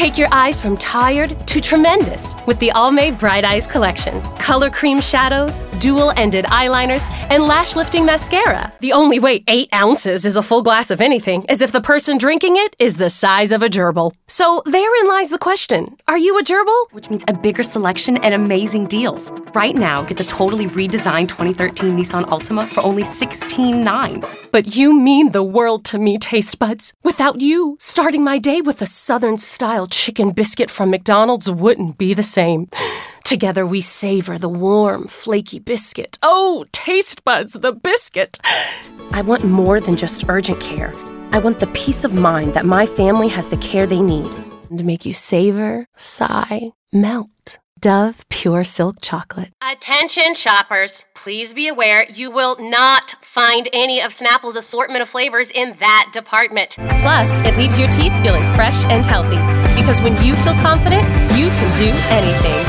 Take your eyes from tired to tremendous with the Almay Bright Eyes collection. Color cream shadows, dual ended eyeliners, and lash lifting mascara. The only way 8 ounces is a full glass of anything is if the person drinking it is the size of a gerbil. So therein lies the question Are you a gerbil? Which means a bigger selection and amazing deals. Right now, get the totally redesigned 2013 Nissan Altima for only $16,900. But you mean the world to me, taste buds. Without you, starting my day with a Southern style chicken biscuit from McDonald's wouldn't be the same. Together we savor the warm, flaky biscuit. Oh, taste buds, the biscuit. I want more than just urgent care. I want the peace of mind that my family has the care they need. And to make you savor, sigh, melt. Dove Pure Silk Chocolate. Attention shoppers, please be aware you will not find any of Snapple's assortment of flavors in that department. Plus, it leaves your teeth feeling fresh and healthy because when you feel confident, you can do anything.